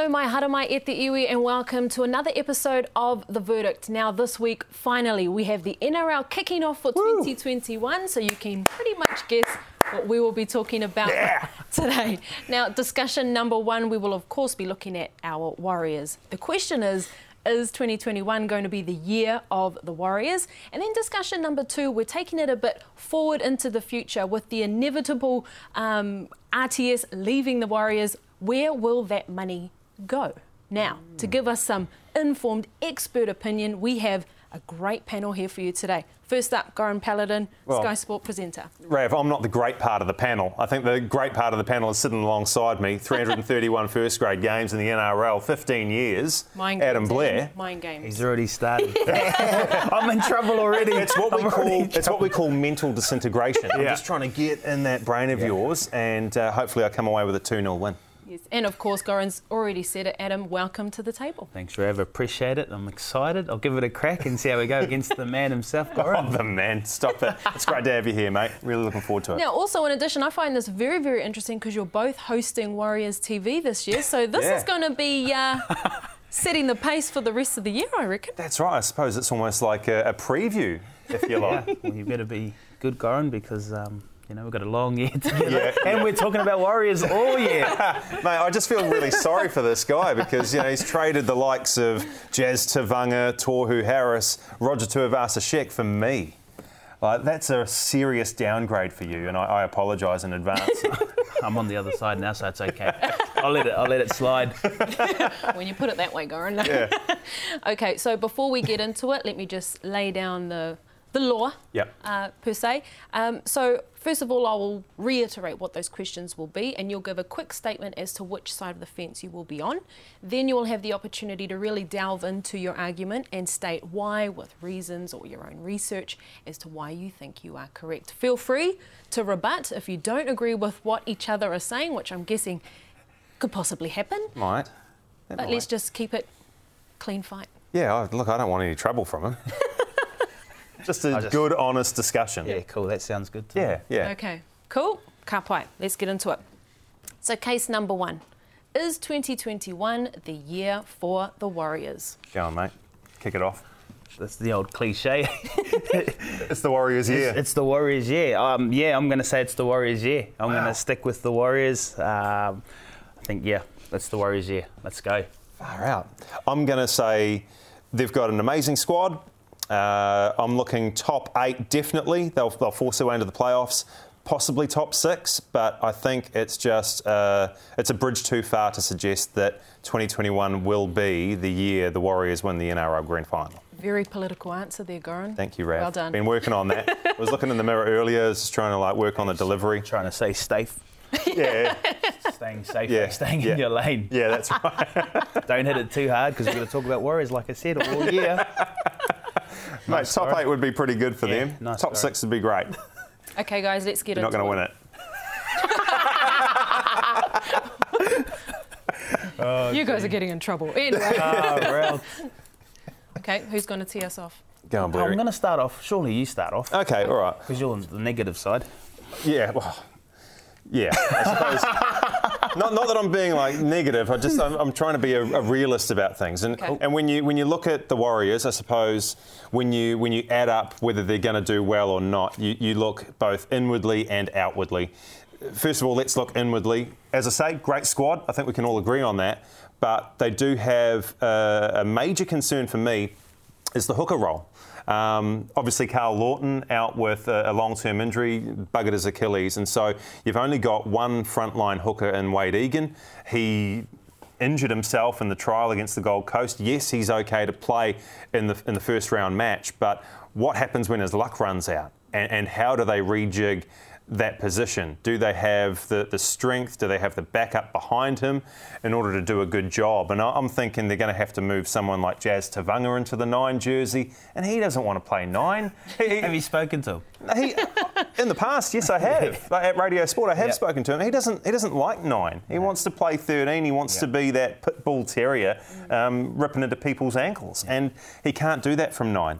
No mai haramai e te iwi and welcome to another episode of The Verdict. Now this week, finally, we have the NRL kicking off for Woo. 2021, so you can pretty much guess what we will be talking about Yeah. today. Now, discussion number one, we will of course be looking at our Warriors. The question is, is 2021 going to be the year of the Warriors? And then discussion number two, we're taking it a bit forward into the future with the inevitable um, RTS leaving the Warriors. Where will that money go? Now, to give us some informed expert opinion, we have a great panel here for you today. First up, Goran Paladin, Well- Sky Sport presenter. Rav, I'm not the great part of the panel. I think the great part of the panel is sitting alongside me. 331 first grade games in the NRL, 15 years. Mind Adam games, Blair. Mind games. He's already started. I'm in trouble already. It's what we I'm call already in it's what we call mental disintegration. I'm just trying to get in that brain of yours, and uh, hopefully I come away with a 2 0 win. Yes. And of course, Goran's already said it. Adam, welcome to the table. Thanks, Rev. Appreciate it. I'm excited. I'll give it a crack and see how we go against the man himself, Oh, Goran. the man, stop it. It's great to have you here, mate. Really looking forward to it. Now, also in addition, I find this very, very interesting because you're both hosting Warriors TV this year. So this Yeah. is going to be uh, setting the pace for the rest of the year, I reckon. That's right. I suppose it's almost like a, a preview, if you like. Yeah, well, you better be good, Goran, because um, you know we've got a long year together, Yeah. and we're talking about Warriors all year. Mate, I just feel really sorry for this guy because you know he's traded the likes of Jazz Tevaga, Tohu Harris, Roger Tuivasa-Sheck for me. Like that's a serious downgrade for you, and I, I apologise in advance. I'm on the other side now, so it's okay. I'll let it. I'll let it slide. when you put it that way, Goran. yeah. okay, so before we get into it, let me just lay down the, the law. Yep. uh, per se. Um, so, first of all, I will reiterate what those questions will be, and you'll give a quick statement as to which side of the fence you will be on. Then you will have the opportunity to really delve into your argument and state why, with reasons or your own research, as to why you think you are correct. Feel free to rebut if you don't agree with what each other are saying, which I'm guessing could possibly happen. Might. That But might. let's just keep it clean fight. Yeah. Look, I don't want any trouble from him. just a just- good, honest discussion. Yeah, cool. That sounds good. To me. Yeah. Yeah. Okay, cool. Kapai, let's get into it. So, case number one Is 2021 the year for the Warriors? Go on, mate. Kick it off. That's the old cliche. It's the Warriors' year. It's the Warriors' year. Um, yeah, I'm going to say it's the Warriors' year. I'm going to stick with the Warriors. Um, I think, yeah, that's the Warriors' year. Let's go. Far out. I'm going to say they've got an amazing squad. Uh, I'm looking top eight, definitely. They'll, they'll force their way into the playoffs, possibly top six, but I think it's just uh, it's a bridge too far to suggest that 2021 will be the year the Warriors win the NRL Grand Final. Very political answer there, Goran. Thank you, Rav. Well done. Been working on that. I was looking in the mirror earlier, just trying to like work on the delivery. Trying to say safe, Yeah, staying safe, Yeah, staying yeah. in your lane. yeah, that's right. Don't hit it too hard because we're going to talk about Warriors, like I said, all year. Mate, top Goran. eight would be pretty good for Yeah, them. nice, top Goran. six would be great. Okay, guys, let's get it. You're not going to it. win it. Oh, you guys are getting in trouble. Anyway, Oh, well, okay, who's going to tee us off? Go on, I'm going to start off. Surely you start off Okay, all right. because you're on the negative side. Yeah, well, yeah. I suppose. not, not that I'm being like negative. I just I'm, I'm trying to be a, a realist about things. And Okay. and when you when you look at the Warriors, I suppose when you when you add up whether they're going to do well or not, you, you look both inwardly and outwardly. First of all, let's look inwardly. As I say, great squad. I think we can all agree on that. But they do have uh, a major concern for me is the hooker role. Um, obviously, Karl Lawton out with a, a long-term injury, buggered his Achilles, and so you've only got one frontline hooker in Wade Egan. He injured himself in the trial against the Gold Coast. Yes, he's okay to play in the in the first round match, but what happens when his luck runs out, and, and how do they rejig? That position? Do they have the, the strength? Do they have the backup behind him in order to do a good job? And I- I'm thinking they're going to have to move someone like Jazz Tevaga into the nine jersey, and he doesn't want to play nine. He, Have you spoken to him? he, in the past, yes, I have. Like, at Radio Sport, I have Yep. spoken to him. He doesn't. He doesn't like nine. He wants to play 13. He wants to be that pit bull terrier, um, ripping into people's ankles, and he can't do that from nine.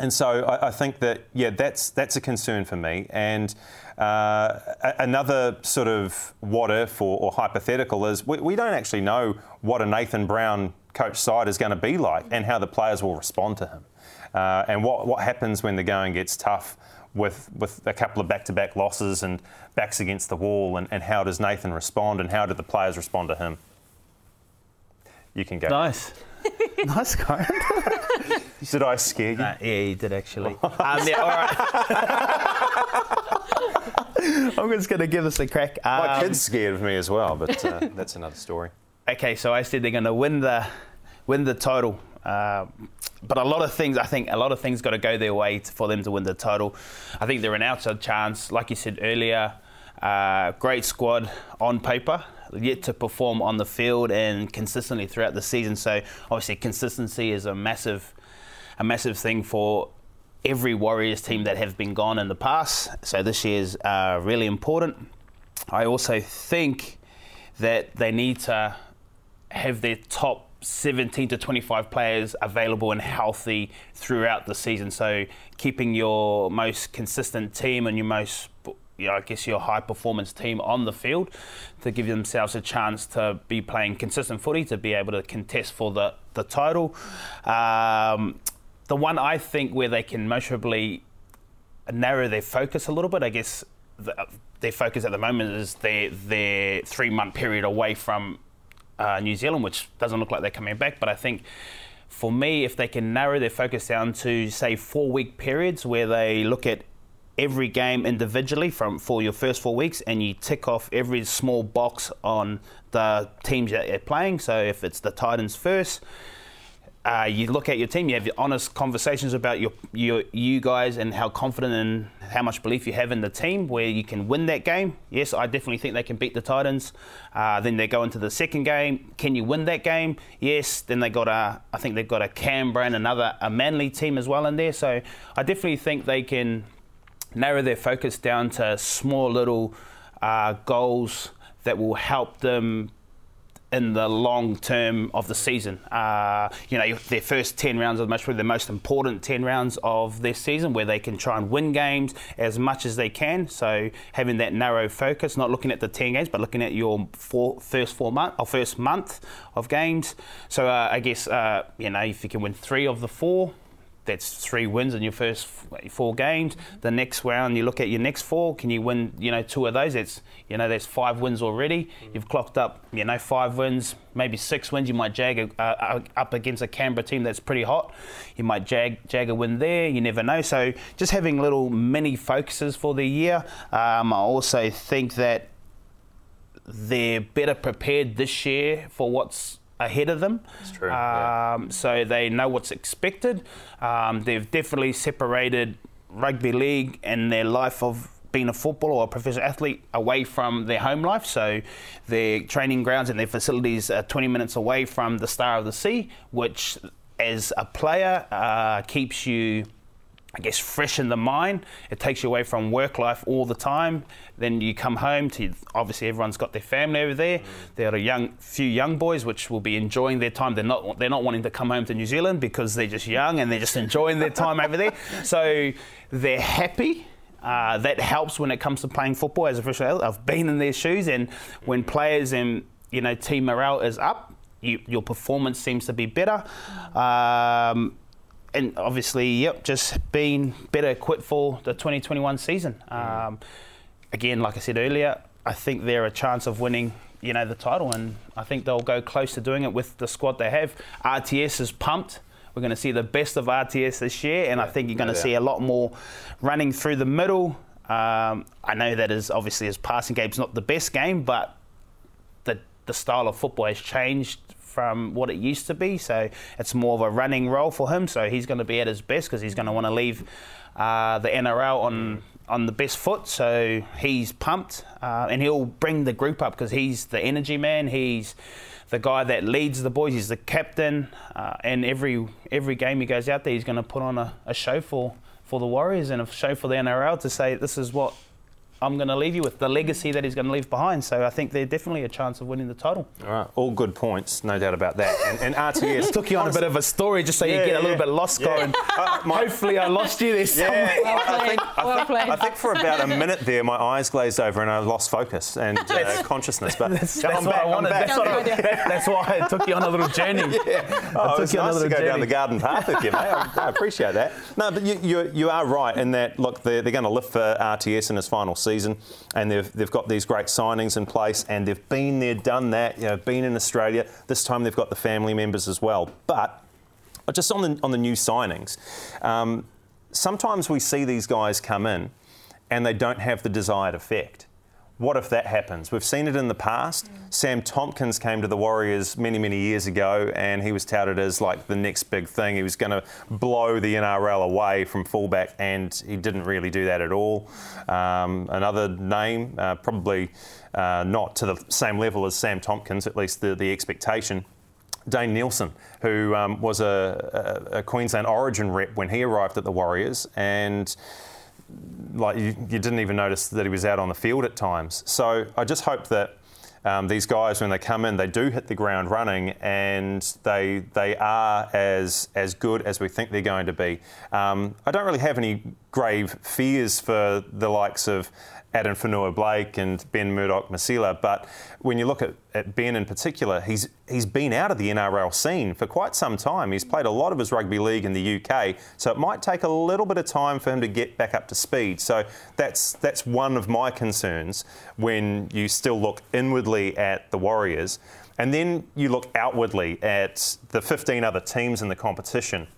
and so I, I, think that yeah, that's that's a concern for me. And uh, another sort of what if or, or hypothetical is we, we, don't actually know what a Nathan Brown coach side is going to be like and how the players will respond to him, uh, and what what happens when the going gets tough. With, with a couple of back to back losses and backs against the wall, and, and how does Nathan respond and how do the players respond to him? You can go. Nice. nice, Karen. did I scare you? yeah, you did actually. um, yeah, all right. I'm just going to give us a crack. Um, My kid's scared of me as well, but uh, that's another story. Okay, so I said they're going to win the win the total. Uh, but a lot of things, I think, a lot of things got to go their way to, for them to win the title. I think they're an outside chance, like you said earlier. Uh, great squad on paper yet to perform on the field and consistently throughout the season. So obviously consistency is a massive, a massive thing for every Warriors team that have been gone in the past. So this year is uh, really important. I also think that they need to have their top 17 to 25 players available and healthy throughout the season. So keeping your most consistent team and your most you know, I guess your high performance team on the field to give themselves a chance to be playing consistent footy to be able to contest for the, the title. Um, the one I think where they can measurably narrow their focus a little bit, I guess the, their focus at the moment is their, their three month period away from uh, New Zealand, which doesn't look like they're coming back. But I think for me, if they can narrow their focus down to, say, four week periods where they look at every game individually from for your first four weeks, and you tick off every small box on the teams that you're playing. So if it's the Titans first. Uh, you look at your team, you have honest conversations about your, your you guys and how confident and how much belief you have in the team, where you can win that game. Yes, I definitely think they can beat the Titans. Uh, then they go into the second game. Can you win that game? Yes. Then they got a, I think they've got a Canberra and another a Manly team as well in there. So I definitely think they can narrow their focus down to small little uh, goals that will help them in the long term of the season. Uh, you know, their first 10 rounds are most probably the most important 10 rounds of their season where they can try and win games as much as they can. So having that narrow focus, not looking at the 10 games, but looking at your four, first four month or first month of games. So uh, I guess, uh, you know, if you can win three of the four, that's three wins in your first four games. The next round, you look at your next four. Can you win? You know, two of those. It's you know, there's five wins already. You've clocked up, you know, five wins, maybe six wins. You might jag a, uh, up against a Canberra team that's pretty hot. You might jag jag a win there. You never know. So just having little mini focuses for the year. Um, I also think that they're better prepared this year for what's ahead of them. That's true. Um, yeah. So they know what's expected. Um, they've definitely separated rugby league and their life of being a footballer or a professional athlete away from their home life. So their training grounds and their facilities are 20 minutes away from the Star of the Sea, which as a player uh, keeps you I guess, fresh in the mind. It takes you away from work life all the time. Then you come home to obviously everyone's got their family over there. Mm. There are a young few young boys which will be enjoying their time. They're not they're not wanting to come home to New Zealand because they're just young and they're just enjoying their time over there. So they're happy. Uh, that helps when it comes to playing football as a professional. I've been in their shoes, and when players and you know team morale is up, you, your performance seems to be better. Um, and obviously, yep, just being better equipped for the 2021 season. Mm. Um, again, like I said earlier, I think they're a chance of winning, you know, the title, and I think they'll go close to doing it with the squad they have. RTS is pumped. We're going to see the best of RTS this year, and yeah, I think you're going to see a lot more running through the middle. Um, I know that is obviously his passing game's not the best game, but the the style of football has changed from what it used to be. So it's more of a running role for him. So he's going to be at his best because he's going to want to leave uh, the NRL on on the best foot. So he's pumped, uh, and he'll bring the group up because he's the energy man. He's the guy that leads the boys. He's the captain, uh, and every every game he goes out there, he's going to put on a, a show for for the Warriors and a show for the NRL to say this is what I'm going to leave you with the legacy that he's going to leave behind. So I think they're definitely a chance of winning the title. All right, all good points, no doubt about that. And, and RTS took you on a bit of a story just so Yeah, you get a little yeah. bit lost, Yeah. going. Uh, my- Hopefully, I lost you there. somewhere. Yeah, Well I, think, I, Well think, played. I think for about a minute there, my eyes glazed over and I lost focus and uh, consciousness. But That's, that's back, what I I'm wanted. That's, what I, that's why I took you on a little journey. Yeah. Oh, took it's you on a nice to little go down the garden path with you, mate. I, I appreciate that. No, but you, you, you are right in that, look, they're, they're going to lift for RTS in his final season and they've, they've got these great signings in place and they've been there, done that, you know, been in Australia. This time they've got the family members as well. But just on the, on the new signings, um, sometimes we see these guys come in and they don't have the desired effect. What if that happens? We've seen it in the past. Sam Tomkins came to the Warriors many, many years ago, and he was touted as like the next big thing. He was going to blow the NRL away from fullback, and he didn't really do that at all. Um, another name, uh, probably uh, not to the same level as Sam Tomkins, at least the, the expectation. Dane Nielsen, who um, was a, a, a Queensland Origin rep when he arrived at the Warriors, and like you, you didn't even notice that he was out on the field at times. So I just hope that um, these guys, when they come in, they do hit the ground running, and they they are as as good as we think they're going to be. Um, I don't really have any grave fears for the likes of Addin Fonua-Blake and Ben Murdoch Masila, but when you look at, at Ben in particular, he's he's been out of the NRL scene for quite some time. He's played a lot of his rugby league in the UK, so it might take a little bit of time for him to get back up to speed. So that's that's one of my concerns when you still look inwardly at the Warriors, and then you look outwardly at the 15 other teams in the competition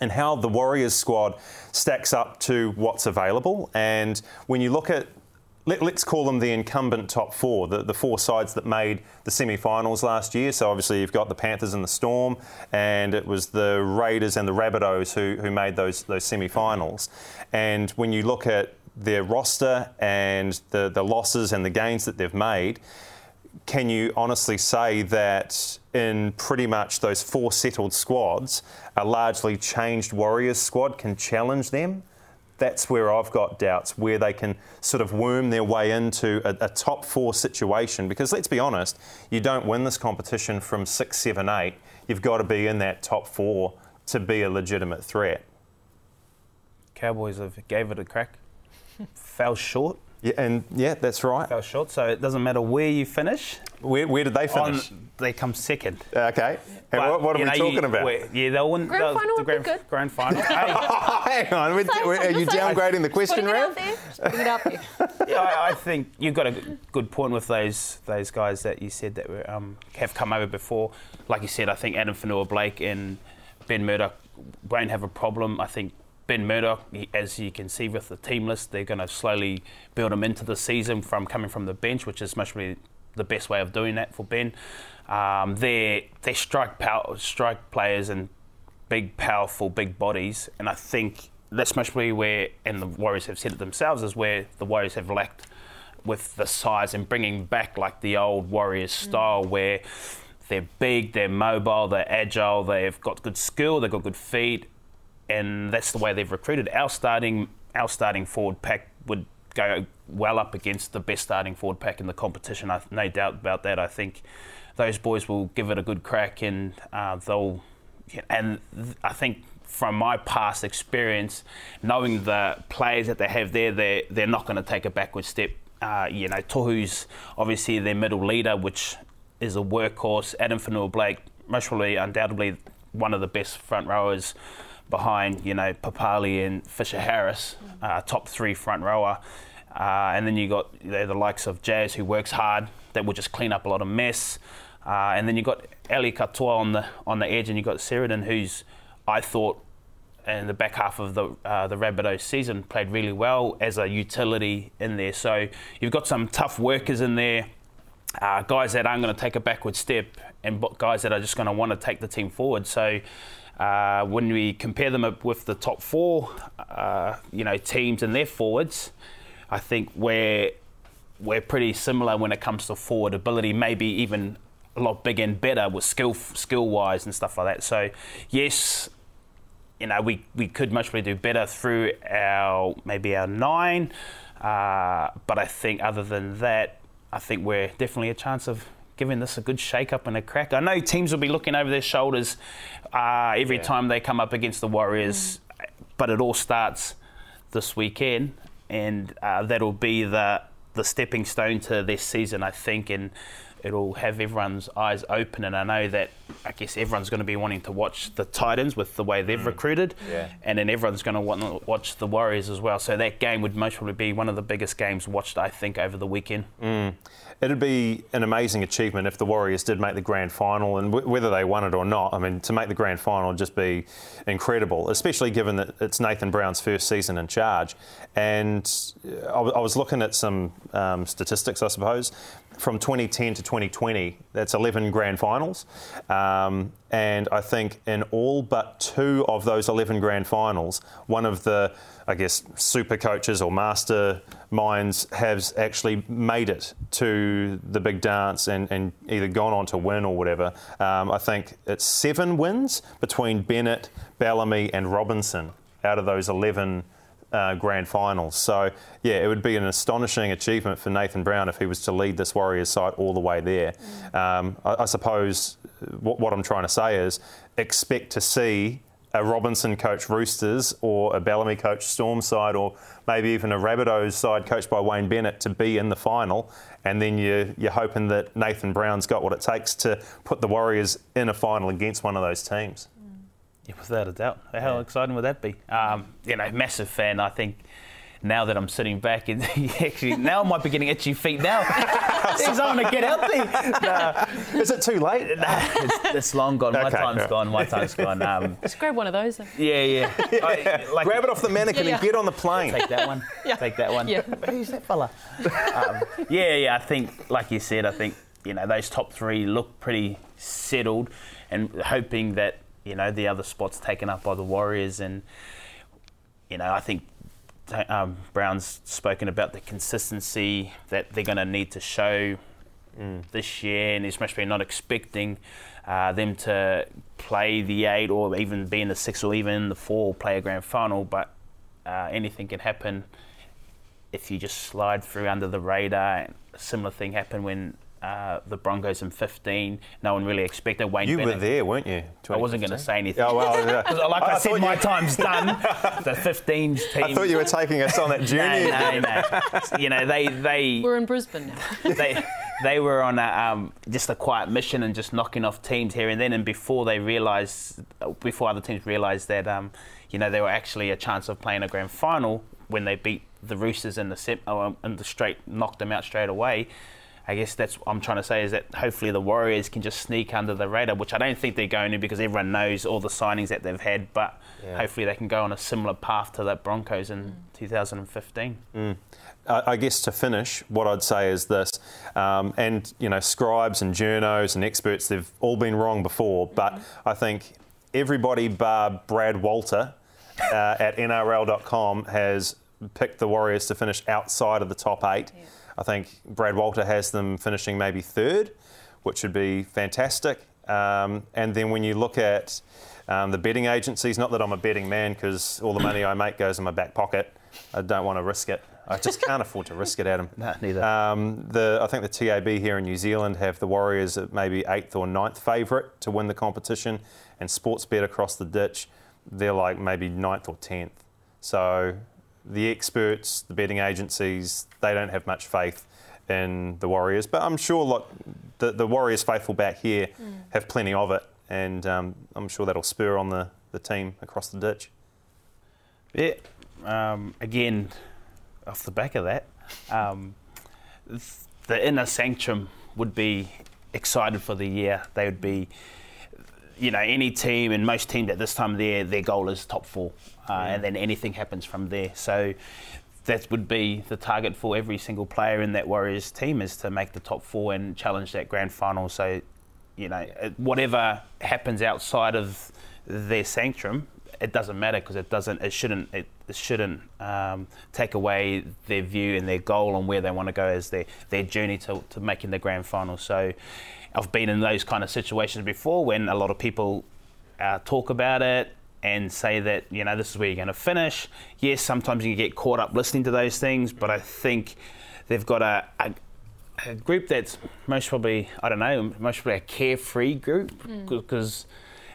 and how the Warriors squad stacks up to what's available. And when you look at let, us call them the incumbent top four, the, the four sides that made the semi finals last year. So, obviously, you've got the Panthers and the Storm, and it was the Raiders and the Rabbitohs who, who made those, those semi finals. And when you look at their roster and the, the losses and the gains that they've made, can you honestly say that in pretty much those four settled squads, a largely changed Warriors squad can challenge them? That's where I've got doubts, where they can sort of worm their way into a, a top four situation. Because let's be honest, you don't win this competition from six, seven, eight. You've got to be in that top four to be a legitimate threat. Cowboys have gave it a crack, fell short, Yeah, and yeah, that's right. fell short. So it doesn't matter where you finish. Where, where did they On, finish? they come second. Okay. And But, what, what are we know, talking you- about? Yeah, they'll win Grand the, final the would grand, good. grand final. Hey, Hang on, we're- Just we're- are you just saying. downgrading the question Putting round? out there. Just putting it out there. yeah, I, I think you've got a good point with those those guys that you said that were, um, have come over before. Like you said, I think Addin Fonua-Blake and Ben Murdoch won't have a problem. I think Ben Murdoch, as you can see with the team list, they're going to slowly build him into the season from coming from the bench, which is much really the best way of doing that for Ben. Um, they're they strike power, strike players and big, powerful, big bodies, and I think that's really where, and the Warriors have said it themselves, is where the Warriors have lacked with the size and bringing back like the old Warriors style where they're big, they're mobile, they're agile, they've got good skill, they've got good feet, and that's the way they've recruited. Our starting our starting forward pack would go well up against the best starting forward pack in the competition. I've no doubt about that. I think those boys will give it a good crack, and uh, they'll. And I think from my past experience, knowing the players that they have there, they're they're not going to take a backward step. Uh, you know, Tohu's obviously their middle leader, which is a workhorse. Addin Fonua-Blake, most probably, undoubtedly, one of the best front rowers behind, you know, Papalii and Fisher Harris, uh, top three front rower. Uh, and then you got you know, the likes of Jazz, who works hard, that will just clean up a lot of mess. Uh, and then you got Ali Katoa on the on the edge, and you got Sheridan, who's I thought in the back half of the uh, the Rabbitohs season played really well as a utility in there. So you've got some tough workers in there, uh, guys that aren't going to take a backward step, and guys that are just going to want to take the team forward. So. Uh, when we compare them up with the top four, uh, you know, teams and their forwards, I think we're we're pretty similar when it comes to forward ability. Maybe even a lot bigger and better with skill skill wise and stuff like that. So yes, you know, we, we could much do better through our maybe our nine. Uh, but I think other than that, I think we're definitely a chance of giving this a good shake up and a crack. I know teams will be looking over their shoulders uh, every Yeah. time they come up against the Warriors, but it all starts this weekend, and uh, that'll be the the stepping stone to this season, I think, and it'll have everyone's eyes open. And I know that I guess everyone's going to be wanting to watch the Titans with the way they've recruited, Yeah. and then everyone's going to want to watch the Warriors as well. So that game would most probably be one of the biggest games watched, I think, over the weekend. It'd be an amazing achievement if the Warriors did make the grand final, and w- whether they won it or not. I mean, to make the grand final would just be incredible, especially given that it's Nathan Brown's first season in charge. And uh, I, w- I was looking at some um, statistics, I suppose, from 2010 to 2020. That's 11 grand finals, um, and I think in all but two of those 11 grand finals, one of the I guess, super coaches or master minds has actually made it to the big dance and, and either gone on to win or whatever. Um, I think it's seven wins between Bennett, Bellamy, and Robinson out of those 11 uh, grand finals. So, yeah, it would be an astonishing achievement for Nathan Brown if he was to lead this Warriors side all the way there. Um, I, I suppose what, what I'm trying to say is expect to see a Robinson coach Roosters or a Bellamy coach Storm side or maybe even a Rabbitohs side coached by Wayne Bennett to be in the final. And then you, you're hoping that Nathan Brown's got what it takes to put the Warriors in a final against one of those teams. Yeah, without a doubt. How exciting would that be? Um, you know, massive fan. I think now that I'm sitting back and actually now I might be getting itchy feet now. Jeez, I want to get out there. Is it too late? Nah, it's, it's long gone. My Okay, time's yeah. gone. My time's gone. Um, Just grab one of those. then. yeah, yeah. I, like, Grab it off the mannequin Yeah, yeah. and get on the plane. Take that one. Yeah. Take that one. Yeah. Who's that fella? um, yeah, yeah. I think, like you said, I think you know those top three look pretty settled, and hoping that you know the other spots taken up by the Warriors, and you know I think um, Brown's spoken about the consistency that they're going to need to show this year, and he's especially not expecting uh, them to play the eight or even be in the six or even the four, or play a grand final. But uh, anything can happen if you just slide through under the radar. And a similar thing happened when uh, the Broncos in 15. No one really expected Wayne You Bennett. were there, weren't you? I wasn't going to say anything. Oh, well, yeah. 'Cause like I, I said, thought my you- time's done. the 15s team. I thought you were taking us on that journey. no, no, no. you know, they they We're in Brisbane now. they they were on a, um, just a quiet mission and just knocking off teams here and then. And before they realised, before other teams realised that, um, you know, they were actually a chance of playing a grand final when they beat the Roosters in the oh, in the straight, knocked them out straight away. I guess that's what I'm trying to say is that hopefully the Warriors can just sneak under the radar, which I don't think they're going to because everyone knows all the signings that they've had. But Yeah. hopefully they can go on a similar path to that Broncos in 2015. I I guess to finish, what I'd say is this, um, and you know, scribes and journos and experts, they've all been wrong before, but I think everybody bar Brad Walter uh, at NRL.com has picked the Warriors to finish outside of the top eight. I think Brad Walter has them finishing maybe third, which would be fantastic. Um, and then when you look at um, the betting agencies, not that I'm a betting man because all the money I make goes in my back pocket. I don't want to risk it. I just can't afford to risk it, Adam. No, neither. Um, the, I think the TAB here in New Zealand have the Warriors at maybe eighth or ninth favourite to win the competition, and Sportsbet across the ditch, they're like maybe ninth or tenth. So the experts, the betting agencies, they don't have much faith in the Warriors. But I'm sure look, the, the Warriors faithful back here have plenty of it, and um, I'm sure that'll spur on the, the team across the ditch. Yeah. Um, again, off the back of that, um, the inner sanctum would be excited for the year. They would be, you know, any team and most teams at this time of the year, their goal is top four, uh, and then anything happens from there. So. That would be the target for every single player in that Warriors team is to make the top four and challenge that grand final. So, you know, whatever happens outside of their sanctum, it doesn't matter because it doesn't, it shouldn't, it, it shouldn't um, take away their view and their goal and where they want to go as their their journey to, to making the grand final. So, I've been in those kind of situations before when a lot of people uh, talk about it and say that you know this is where you're going to finish. Yes, sometimes you get caught up listening to those things, but I think they've got a, a, a group that's most probably I don't know, most probably a carefree group because.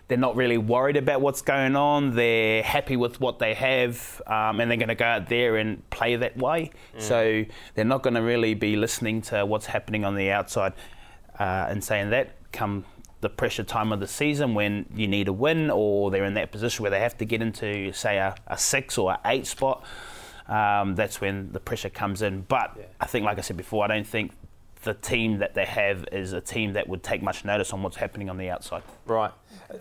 They're not really worried about what's going on. They're happy with what they have, um, and they're going to go out there and play that way. So they're not going to really be listening to what's happening on the outside uh, and saying that come the pressure time of the season when you need a win or they're in that position where they have to get into say a, a six or a eight spot um, that's when the pressure comes in but I think like I said before I don't think the team that they have is a team that would take much notice on what's happening on the outside Right.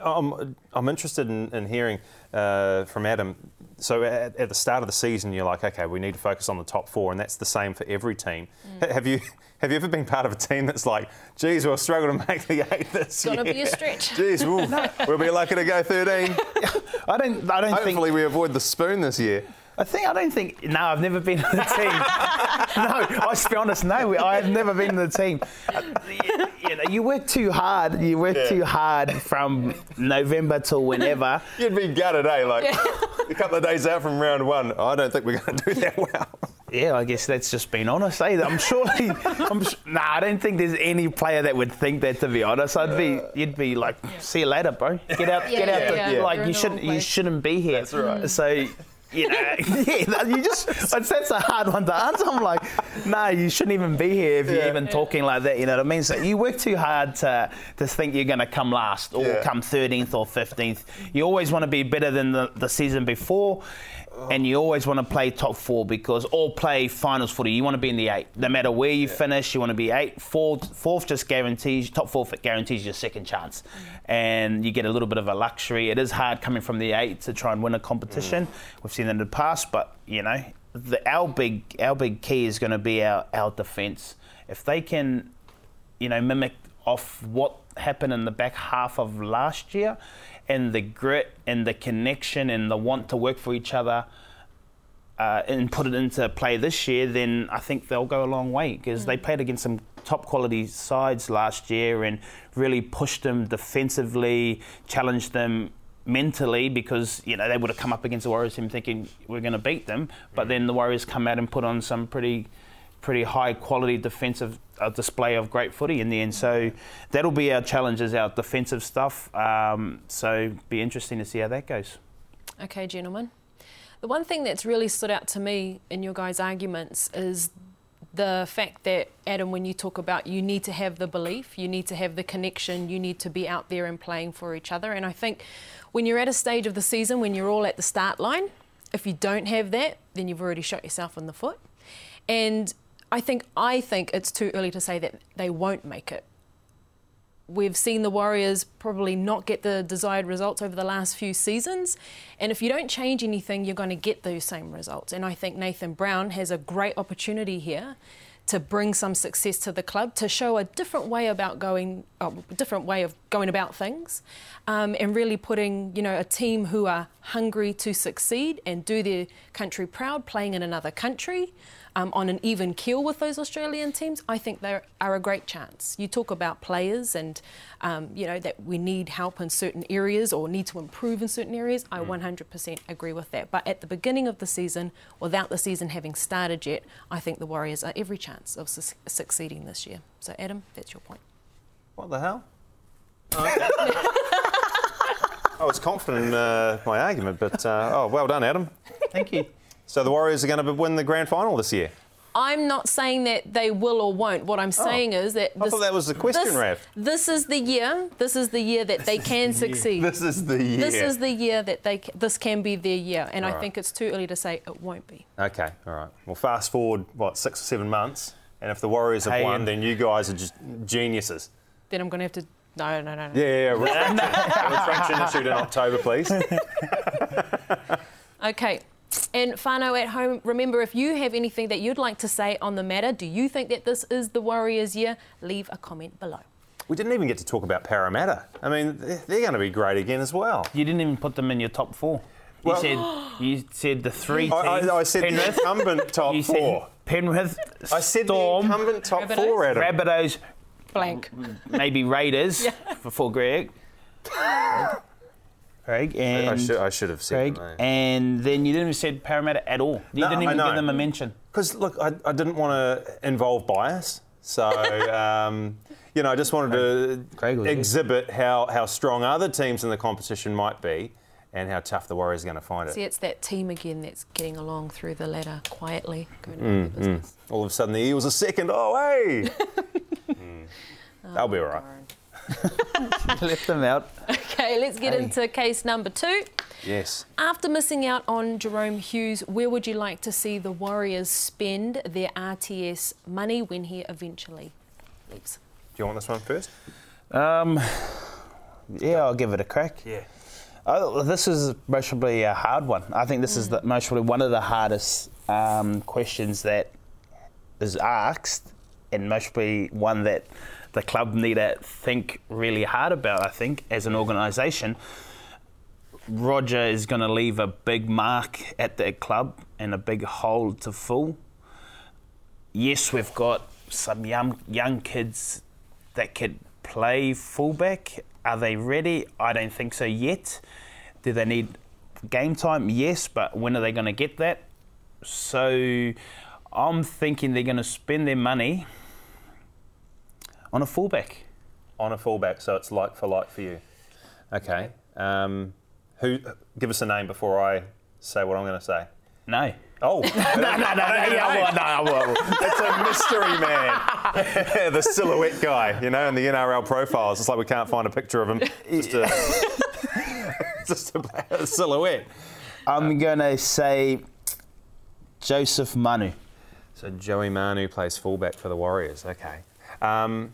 I'm, I'm interested in, in hearing uh, from Adam. So at, at the start of the season, you're like, okay, we need to focus on the top four, and that's the same for every team. Mm. Have you have you ever been part of a team that's like, geez, we'll struggle to make the eight this year. Gonna be a stretch. Geez, we'll, we'll be lucky to go 13. I don't I don't think Hopefully, we avoid the spoon this year. I think I don't think. No, I've never been in the team. no, I should be honest. No, I have never been in the team. Uh, you, you know, you work too hard. You work Yeah. too hard from November till whenever. You'd be gutted, eh? Like a couple of days out from round one. I don't think we're going to do that well. Yeah, I guess that's just being honest. Eh? I'm surely. I'm nah, I don't think there's any player that would think that. To be honest, I'd be. You'd be like, see you later, bro. Get out. Yeah, get out. yeah, the, yeah. Like You're you shouldn't. You shouldn't be here. That's right. So. You know, yeah, you just that's, that's a hard one to answer. I'm like, no, you shouldn't even be here if you're Yeah. even talking like that. You know what I mean? So you work too hard to to think you're going to come last or Yeah. come 13th or 15th. You always want to be better than the, the season before. Uh-huh. And you always want to play top four because all play finals footy. You want to be in the eight. No matter where you finish, you want to be eight, Fourth, fourth just guarantees, top four guarantees your second chance. And you get a little bit of a luxury. It is hard coming from the eight to try and win a competition. Mm. We've seen that in the past, but, you know, the, our, big, our big key is going to be our, our defence. If they can you know, mimic off what happened in the back half of last year and the grit and the connection and the want to work for each other uh, and put it into play this year, then I think they'll go a long way because they played against some top quality sides last year and really pushed them defensively, challenged them mentally because you know they would have come up against the Warriors team thinking we're going to beat them, but then the Warriors come out and put on some pretty pretty high quality defensive uh, display of great footy in the end. So that'll be our challenge is our defensive stuff. Um, so be interesting to see how that goes. Okay, gentlemen. The one thing that's really stood out to me in your guys' arguments is the fact that, Adam, when you talk about you need to have the belief, you need to have the connection, you need to be out there and playing for each other. And I think when you're at a stage of the season when you're all at the start line, if you don't have that, then you've already shot yourself in the foot. And I think I think it's too early to say that they won't make it. We've seen the Warriors probably not get the desired results over the last few seasons. And if you don't change anything, you're going to get those same results. And I think Nathan Brown has a great opportunity here to bring some success to the club, to show a different way about going, a different way of going about things, um, and really putting, you know, a team who are hungry to succeed and do their country proud, playing in another country um, on an even keel with those Australian teams, I think they are a great chance. You talk about players and, um, you know, that we need help in certain areas or need to improve in certain areas. I 100% agree with that. But at the beginning of the season, without the season having started yet, I think the Warriors are every chance of su- succeeding this year. So, Adam, that's your point. What the hell? I was confident in uh, my argument, but uh, oh, well done, Adam. Thank you. So the Warriors are going to win the grand final this year. I'm not saying that they will or won't. What I'm oh. saying is that I this, thought that was the question, this, Rav. This is the year. This is the year that they can succeed. This is the year. This is the year that they this can be their year, and I Right. think it's too early to say it won't be. Okay, all right. Well, fast forward what six or seven months, and if the Warriors have Hey, won, then you guys are just geniuses. Then I'm going to have to. No, no, no, no. Yeah, yeah. yeah. Retraction, retraction issued in October, please. Okay. And Fano at home, remember if you have anything that you'd like to say on the matter, do you think that this is the Warriors' year? Leave a comment below. We didn't even get to talk about Parramatta. I mean, they're they're going to be great again as well. You didn't even put them in your top four. You Well- said you said the three I, teams. I, I said the Penrith. incumbent top You said four. Penrith. I said Storm, the incumbent top Rabbitohs? four, Adam. Rabbitohs, Blank. maybe Raiders before Greg. Craig. And I should, I should have said Craig. the name. And then you didn't even say Parramatta at all. You No, didn't I even know. give them a mention. Because look, I, I didn't want to involve bias, so um, you know, I just wanted Craig to was it. exhibit how, how strong other teams in the competition might be, and how tough the Warriors are going to find it. See, it's that team again that's getting along through the ladder quietly, going Mm, about their. All of a sudden, the Eagles are second. Oh, hey! Mm. They'll be all right. Left them out. Okay, let's get Hey. into case number two. Yes. After missing out on Jahrome Hughes, where would you like to see the Warriors spend their RTS money when he eventually leaves? Do you want this one first? Um, yeah, I'll give it a crack. Yeah. Oh, this is most probably a hard one. I think this is the, most probably one of the hardest um, questions that is asked, and most probably one that the club need to think really hard about. I think as an organisation, Roger is going to leave a big mark at the club and a big hole to fill. Yes, we've got some young young kids that could play fullback. Are they ready? I don't think so yet. Do they need game time? Yes, but when are they going to get that? So I'm thinking they're going to spend their money on a fullback. On a fullback, so it's like for like for you. Okay. Um, who? Give us a name before I say what I'm going to say. No. Oh, no, no, no, no, no, no, no, no. it's a mystery man, the silhouette guy. You know, in the NRL profiles, it's like we can't find a picture of him. Just a, just a silhouette. I'm going to say Joseph Manu. So Joey Manu plays fullback for the Warriors. Okay, um,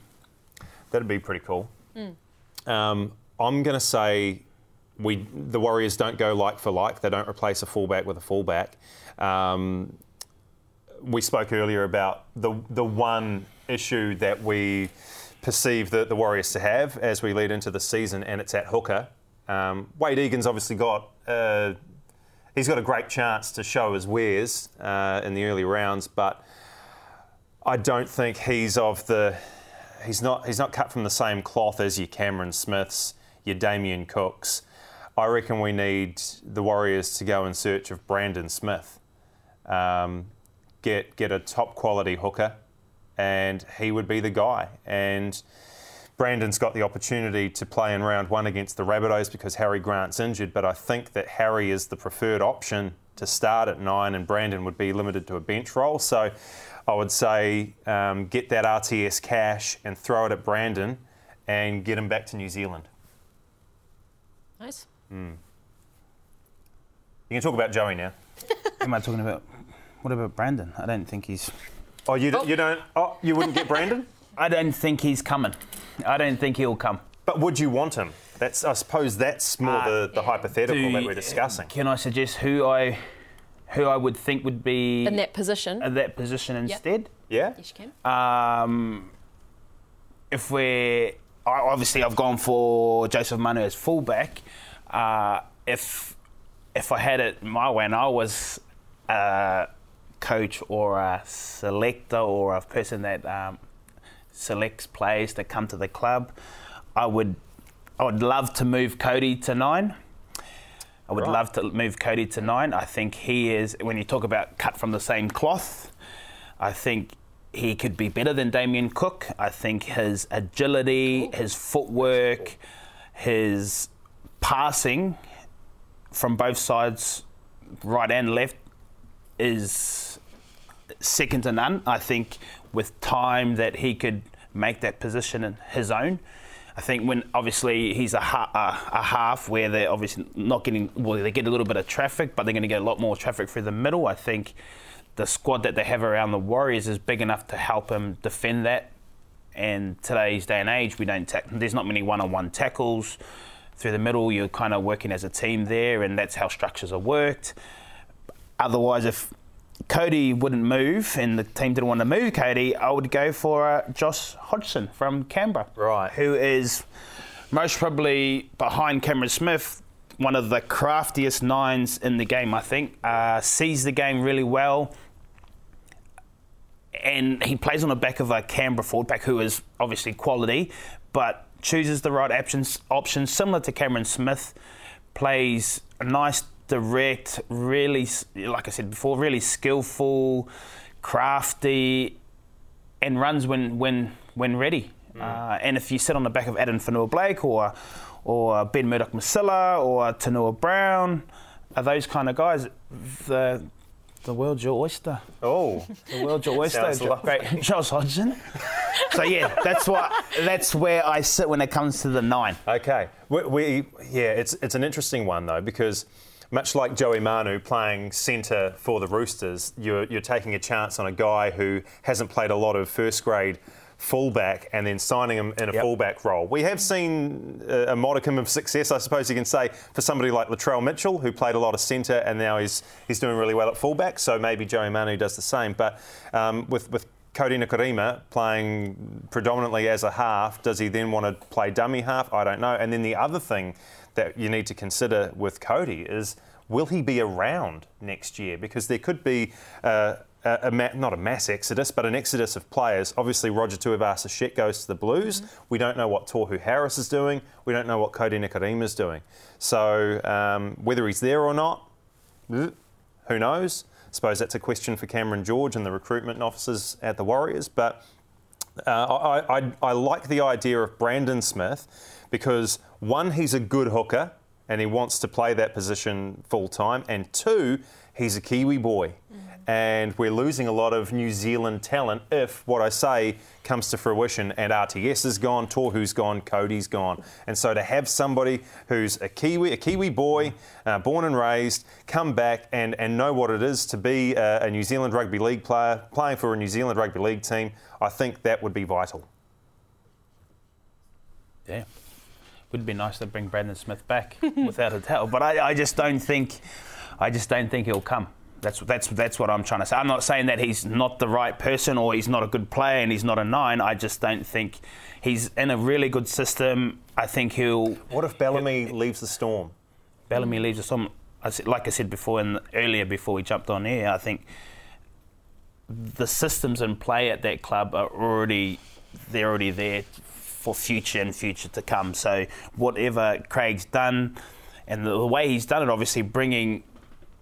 that'd be pretty cool. Um, I'm going to say we the Warriors don't go like for like. They don't replace a fullback with a fullback. Um, we spoke earlier about the the one issue that we perceive the, the Warriors to have as we lead into the season, and it's at hooker. Um, Wade Egan's obviously got. Uh, he's got a great chance to show his wares uh, in the early rounds, but I don't think he's of the. He's not. He's not cut from the same cloth as your Cameron Smiths, your Damien Cooks. I reckon we need the Warriors to go in search of Brandon Smith. Um, get get a top quality hooker, and he would be the guy. And Brandon's got the opportunity to play in round one against the Rabbitohs because Harry Grant's injured, but I think that Harry is the preferred option to start at nine, and Brandon would be limited to a bench role. So I would say um, get that RTS cash and throw it at Brandon and get him back to New Zealand. Nice. You can talk about Joey now. Am I talking about? What about Brandon? I don't think he's. Oh, you, you don't? Oh, you wouldn't get Brandon? I don't think he's coming. I don't think he'll come. But would you want him? That's, I suppose that's more Uh, the, the hypothetical Do that we're discussing. Can I suggest who I, who I would think would be In that position. at that position instead? Yeah? yes, you can. Um, if we're I- obviously, I've gone for Joseph Manu as fullback. Uh, if if I had it my way and I was a coach or a selector or a person that um, selects players that come to the club, I would I would love to move Kodi to nine. I would Right. love to move Kodi to nine. I think he is, when you talk about cut from the same cloth, I think he could be better than Damien Cook. I think his agility, his footwork, his passing from both sides, right and left, is second to none. I think with time that he could make that position his own. I think when obviously he's a, ha- a, a half where they're obviously not getting well, they get a little bit of traffic, but they're going to get a lot more traffic through the middle. I think the squad that they have around the Warriors is big enough to help him defend that. And today's day and age, we don't there's not many one-on-one tackles through the middle. You're kind of working as a team there, and that's how structures are worked. Otherwise, if Kodi wouldn't move and the team didn't want to move Kodi, I would go for uh, Josh Hodgson from Canberra. Right. Who is most probably behind Cameron Smith, one of the craftiest nines in the game, I think. Uh, sees the game really well. And he plays on the back of a Canberra fullback who is obviously quality, but chooses the right options, options similar to Cameron Smith. plays a nice, direct, really, like I said before, really skillful, crafty, and runs when when when ready. Mm. Uh, and if you sit on the back of Addin Fonua-Blake or or Ben Murdoch Masila or Tanua Brown, are those kind of guys, the the world's your oyster. Oh, the world's your oyster. Great, Charles Hodgson. so yeah, that's what that's where I sit when it comes to the nine. Okay, we, we yeah, it's it's an interesting one though because much like Joey Manu playing centre for the Roosters, you're, you're taking a chance on a guy who hasn't played a lot of first grade fullback and then signing him in a yep. fullback role. We have seen a modicum of success, I suppose you can say, for somebody like Latrell Mitchell, who played a lot of centre and now he's he's doing really well at fullback. So maybe Joey Manu does the same. But um, with with Kodi Nikorima playing predominantly as a half, does he then want to play dummy half? I don't know. And then the other thing that you need to consider with Kodi is will he be around next year? Because there could be. Uh, a, a ma- not a mass exodus, but an exodus of players. Obviously, Roger Tuivasa-Sheck goes to the Blues. Mm-hmm. We don't know what Tohu Harris is doing. We don't know what Kodi Nikorima is doing. So um, whether he's there or not, who knows? I suppose that's a question for Cameron George and the recruitment officers at the Warriors. But uh, I, I, I like the idea of Brandon Smith because one, he's a good hooker and he wants to play that position full time, and two, he's a Kiwi boy. Mm and we're losing a lot of New Zealand talent if what I say comes to fruition and RTS is gone, Tohu's gone, Kodi's gone. And so to have somebody who's a Kiwi, a Kiwi boy, uh, born and raised, come back and, and know what it is to be a, a New Zealand Rugby League player, playing for a New Zealand Rugby League team, I think that would be vital. Yeah. Would be nice to bring Brandon Smith back, without a doubt. But I, I just don't think, I just don't think he'll come. That's that's that's what I'm trying to say. I'm not saying that he's not the right person or he's not a good player and he's not a nine. I just don't think he's in a really good system. I think he'll. What if Bellamy leaves the Storm? Bellamy leaves the Storm. Like I said before, and earlier before we jumped on air, I think the systems in play at that club are already they're already there for future and future to come. So whatever Craig's done, and the, the way he's done it, obviously bringing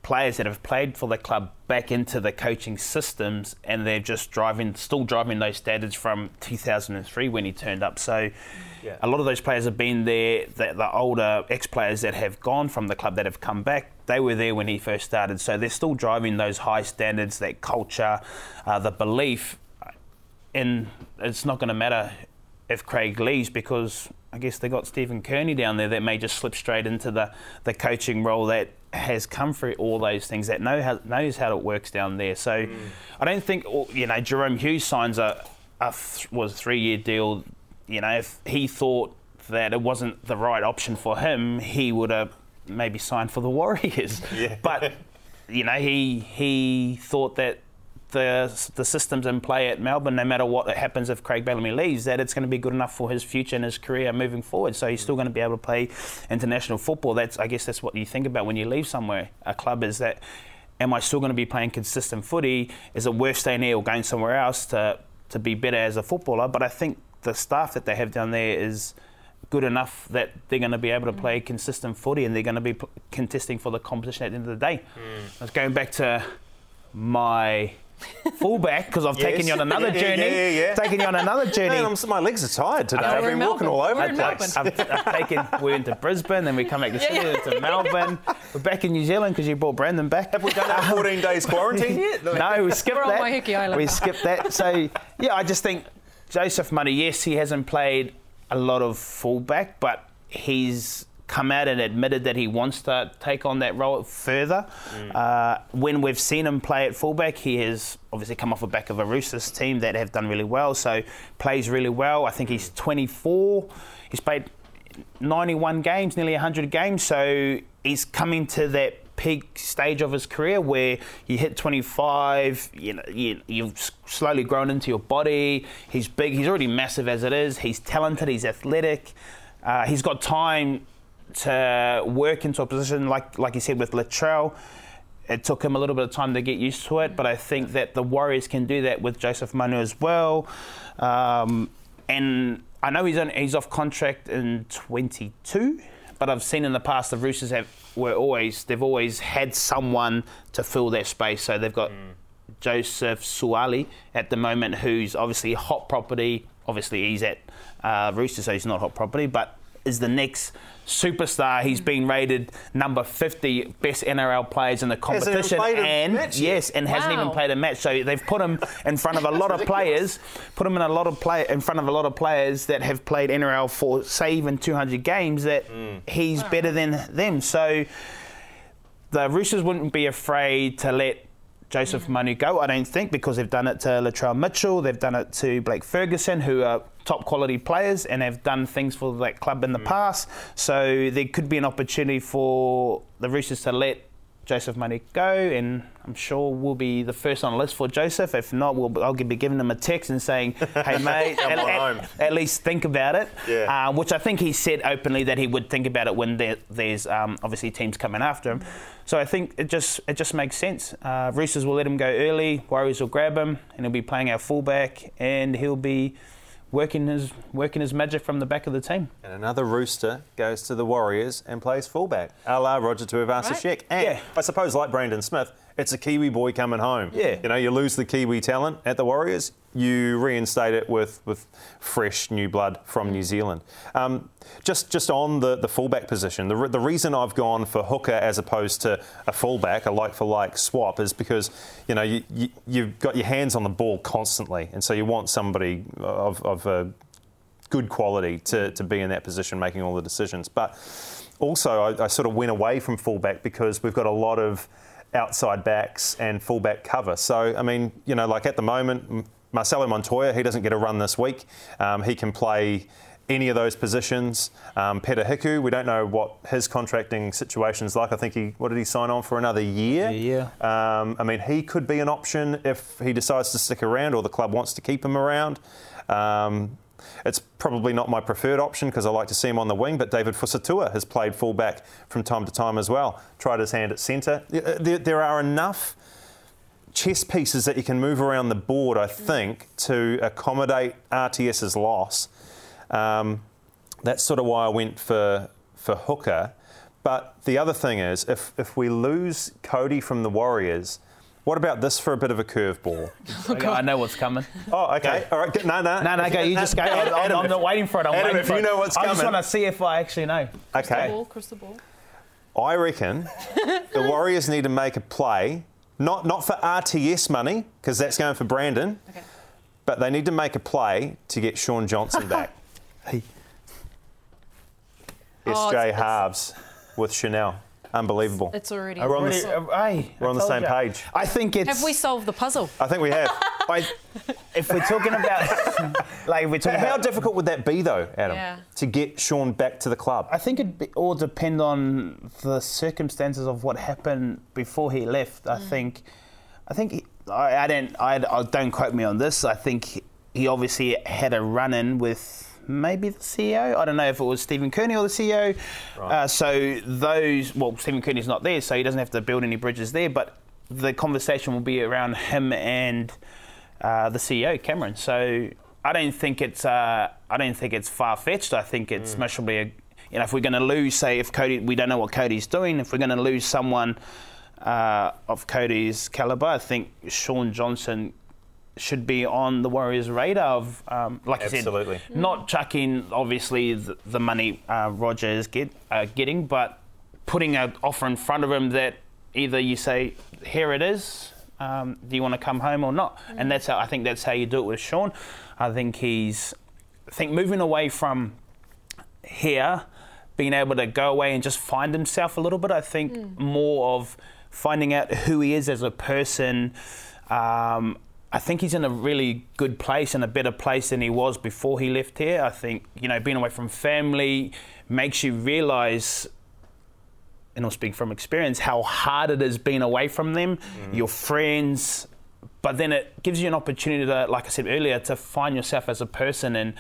players that have played for the club back into the coaching systems and they're just driving still driving those standards from 2003 when he turned up so yeah. a lot of those players have been there the, the older ex-players that have gone from the club that have come back they were there when he first started so they're still driving those high standards that culture uh, the belief and it's not going to matter if Craig leaves because I guess they got Stephen Kearney down there that may just slip straight into the, the coaching role that has come through all those things that know how, knows how it works down there. So mm. I don't think you know Jahrome Hughes signs a, a th- was a three year deal. You know if he thought that it wasn't the right option for him, he would have maybe signed for the Warriors. Yeah. But you know he he thought that the the systems in play at Melbourne, no matter what happens if Craig Bellamy leaves, that it's going to be good enough for his future and his career moving forward. So he's still going to be able to play international football. That's I guess that's what you think about when you leave somewhere. A club is that. Am I still going to be playing consistent footy? Is it worth staying here or going somewhere else to to be better as a footballer? But I think the staff that they have down there is good enough that they're going to be able to play consistent footy and they're going to be contesting for the competition at the end of the day. Mm. I was going back to my fullback because I've yes. taken you on another yeah, journey. Yeah, yeah, yeah. Taken you on another journey. Man, my legs are tired today. I've been walking all over the place. I've, I've, taken. We went to Brisbane, then we come back to Sydney, yeah, to Melbourne. We're back in New Zealand because you brought Brandon back. Have we done our 14 days quarantine yet? no, we skipped We're that. We skipped that. So yeah, I just think Joseph Manu. Yes, he hasn't played a lot of fullback, but he's come out and admitted that he wants to take on that role further. Mm. Uh, when we've seen him play at fullback, he has obviously come off the back of a Roosters team that have done really well, so plays really well. I think he's 24. He's played 91 games, nearly 100 games, so he's coming to that peak stage of his career where you hit 25, you know, you, have slowly grown into your body. He's big, he's already massive as it is. He's talented, he's athletic. Uh, he's got time to work into a position like like you said with Latrell. It took him a little bit of time to get used to it, but I think that the Warriors can do that with Joseph Manu as well. Um, and I know he's on, he's off contract in 22, but I've seen in the past the Roosters have were always they've always had someone to fill that space. So they've got Joseph Suaalii at the moment, who's obviously hot property. Obviously, he's at uh, Roosters, so he's not hot property, but is the next superstar. He's hmm. been rated number 50 best NRL players in the Hasn't even competition, a and yes, and hasn't even played a match. So they've put him in front of a lot of players, put him in a lot of play in front of a lot of players that have played NRL for say even 200 games. That hmm. he's better than them. So the Roosters wouldn't be afraid to let Joseph hmm. Manu go, I don't think, because they've done it to Latrell Mitchell, they've done it to Blake Ferguson, who are top quality players and have done things for that club in the past. So there could be an opportunity for the Roosters to let Joseph Manu go, and I'm sure we'll be the first on the list for Joseph. If not, we'll, I'll be giving him a text and saying, "Hey, mate, at, at- at least think about it." Yeah. Uh, which I think he said openly that he would think about it when there, there's um, obviously teams coming after him. So I think it just it just makes sense. Uh, Roosters will let him go early. Warriors will grab him, and he'll be playing our fullback, and he'll be working his working his magic from the back of the team. And another Rooster goes to the Warriors and plays fullback, a la Roger Tuivasa-Sheck. Right. And Yeah. I suppose, like Brandon Smith, it's a Kiwi boy coming home. Yeah. You know, you lose the Kiwi talent at the Warriors, you reinstate it with, with fresh new blood from New Zealand. Um, just just on the, the fullback position, the, re- the reason I've gone for hooker as opposed to a fullback, a like for like swap, is because you know you, you, you've got your hands on the ball constantly, and so you want somebody of, of a good quality to, to be in that position making all the decisions. But also, I, I sort of went away from fullback because we've got a lot of outside backs and fullback cover. So, I mean, you know, like at the moment, Marcelo Montoya, he doesn't get a run this week. Um, he can play any of those positions. Um, Peter Hiku, we don't know what his contracting situation is like. I think he, what did he sign on for another year? Yeah, Um, I mean, he could be an option if he decides to stick around or the club wants to keep him around. Um, it's probably not my preferred option because I like to see him on the wing, but David Fusitu'a has played fullback from time to time as well. Tried his hand at centre. There, there are enough chess pieces that you can move around the board, I think, to accommodate RTS's loss. Um, that's sort of why I went for for hooker. But the other thing is, if if we lose Kodi from the Warriors, what about this for a bit of a curveball? Oh, okay, I know what's coming. Oh, okay, all right, no, no, No, no, go. You just go. I'm, I'm- I'm not waiting for it. I'm Adam, waiting if for you it. know what's I just coming. want to see if I actually know. Okay, Ball, crystal ball. I reckon the Warriors need to make a play, not not for RTS money because that's going for Brandon, Okay. but they need to make a play to get Shaun Johnson back. Hey. Oh, SJ it's- Halves with Chanel. Unbelievable. It's already. We're on the Already- s- uh, hey, we're I on the same ya. page. I think it's. Have we solved the puzzle? I think we have. I, if we're talking about, like, we're talking How about. difficult would that be, though, Adam, Yeah. to get Shaun back to the club? I think it all depend on the circumstances of what happened before he left. I think, I think he, I, I don't I, I don't quote me on this. I think he obviously had a run in with maybe the CEO. I don't know if it was Stephen Kearney or the CEO. Uh, so those well, Stephen Kearney's not there, so he doesn't have to build any bridges there. But the conversation will be around him and uh, the CEO Cameron. So I don't think it's uh, I don't think it's far fetched. I think it's much probably a you know if we're going to lose, say if Kodi, we don't know what Kodi's doing. If we're going to lose someone uh, of Kodi's caliber, I think Shaun Johnson should be on the Warriors' radar. Of um, like Absolutely. I said, not chucking obviously the, the money uh, Roger is get, uh, getting, but putting an offer in front of him that either you say, "Here it is." Um, do you want to come home or not? And that's how I think that's how you do it with Shaun. I think he's, I think moving away from here, being able to go away and just find himself a little bit. I think more of finding out who he is as a person. Um, I think he's in a really good place and a better place than he was before he left here. I think you know being away from family makes you realise and I'll speak from experience, how hard it has been away from them, mm. your friends. But then it gives you an opportunity to, like I said earlier, to find yourself as a person and